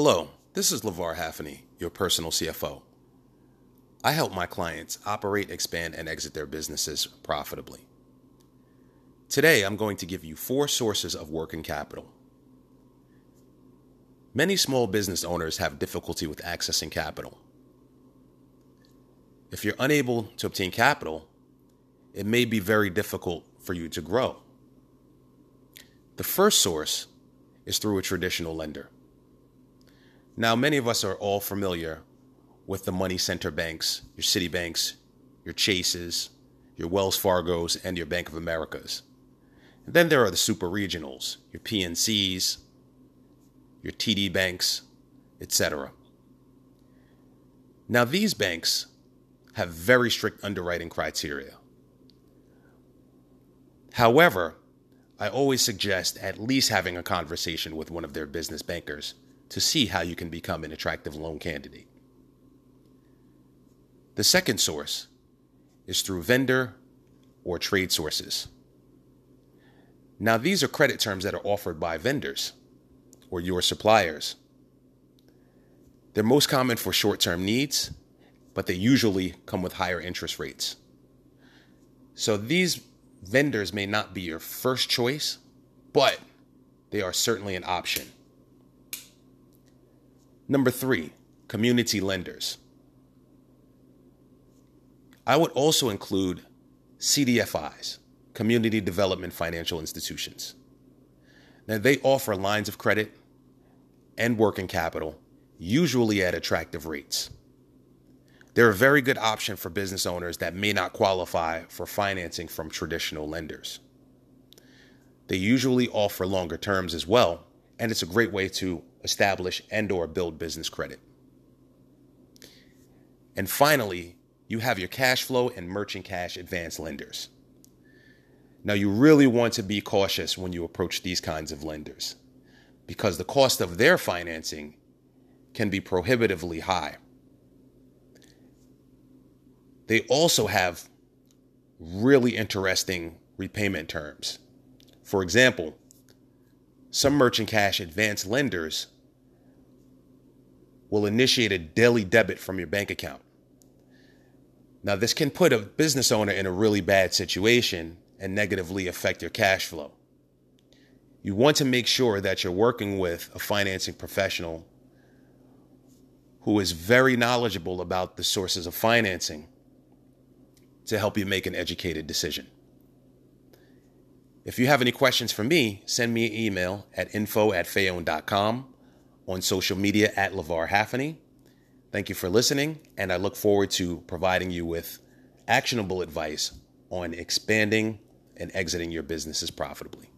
Hello, this is LeVar Haffney, your personal CFO. I help my clients operate, expand, and exit their businesses profitably. Today, I'm going to give you four sources of working capital. Many small business owners have difficulty with accessing capital. If you're unable to obtain capital, it may be very difficult for you to grow. The first source is through a traditional lender. Now, many of us are all familiar with the money center banks, your Citibanks, your Chases, your Wells Fargos, and your Bank of Americas. And then there are the super regionals, your PNCs, your TD banks, etc. Now, these banks have very strict underwriting criteria. However, I always suggest at least having a conversation with one of their business bankers to see how you can become an attractive loan candidate. The second source is through vendor or trade sources. Now, these are credit terms that are offered by vendors or your suppliers. They're most common for short term needs, but they usually come with higher interest rates. So these vendors may not be your first choice, but they are certainly an option. Number three, community lenders. I would also include CDFIs, Community Development Financial Institutions. Now, they offer lines of credit and working capital, usually at attractive rates. They're a very good option for business owners that may not qualify for financing from traditional lenders. They usually offer longer terms as well, and it's a great way to establish and or build business credit. And finally, you have your cash flow and merchant cash advance lenders. Now, you really want to be cautious when you approach these kinds of lenders because the cost of their financing can be prohibitively high. They also have really interesting repayment terms. For example, some merchant cash advance lenders will initiate a daily debit from your bank account. Now, this can put a business owner in a really bad situation and negatively affect your cash flow. You want to make sure that you're working with a financing professional who is very knowledgeable about the sources of financing to help you make an educated decision. If you have any questions for me, send me an email at info at fayon.com, on social media at LeVar Haffney. Thank you for listening, and I look forward to providing you with actionable advice on expanding and exiting your businesses profitably.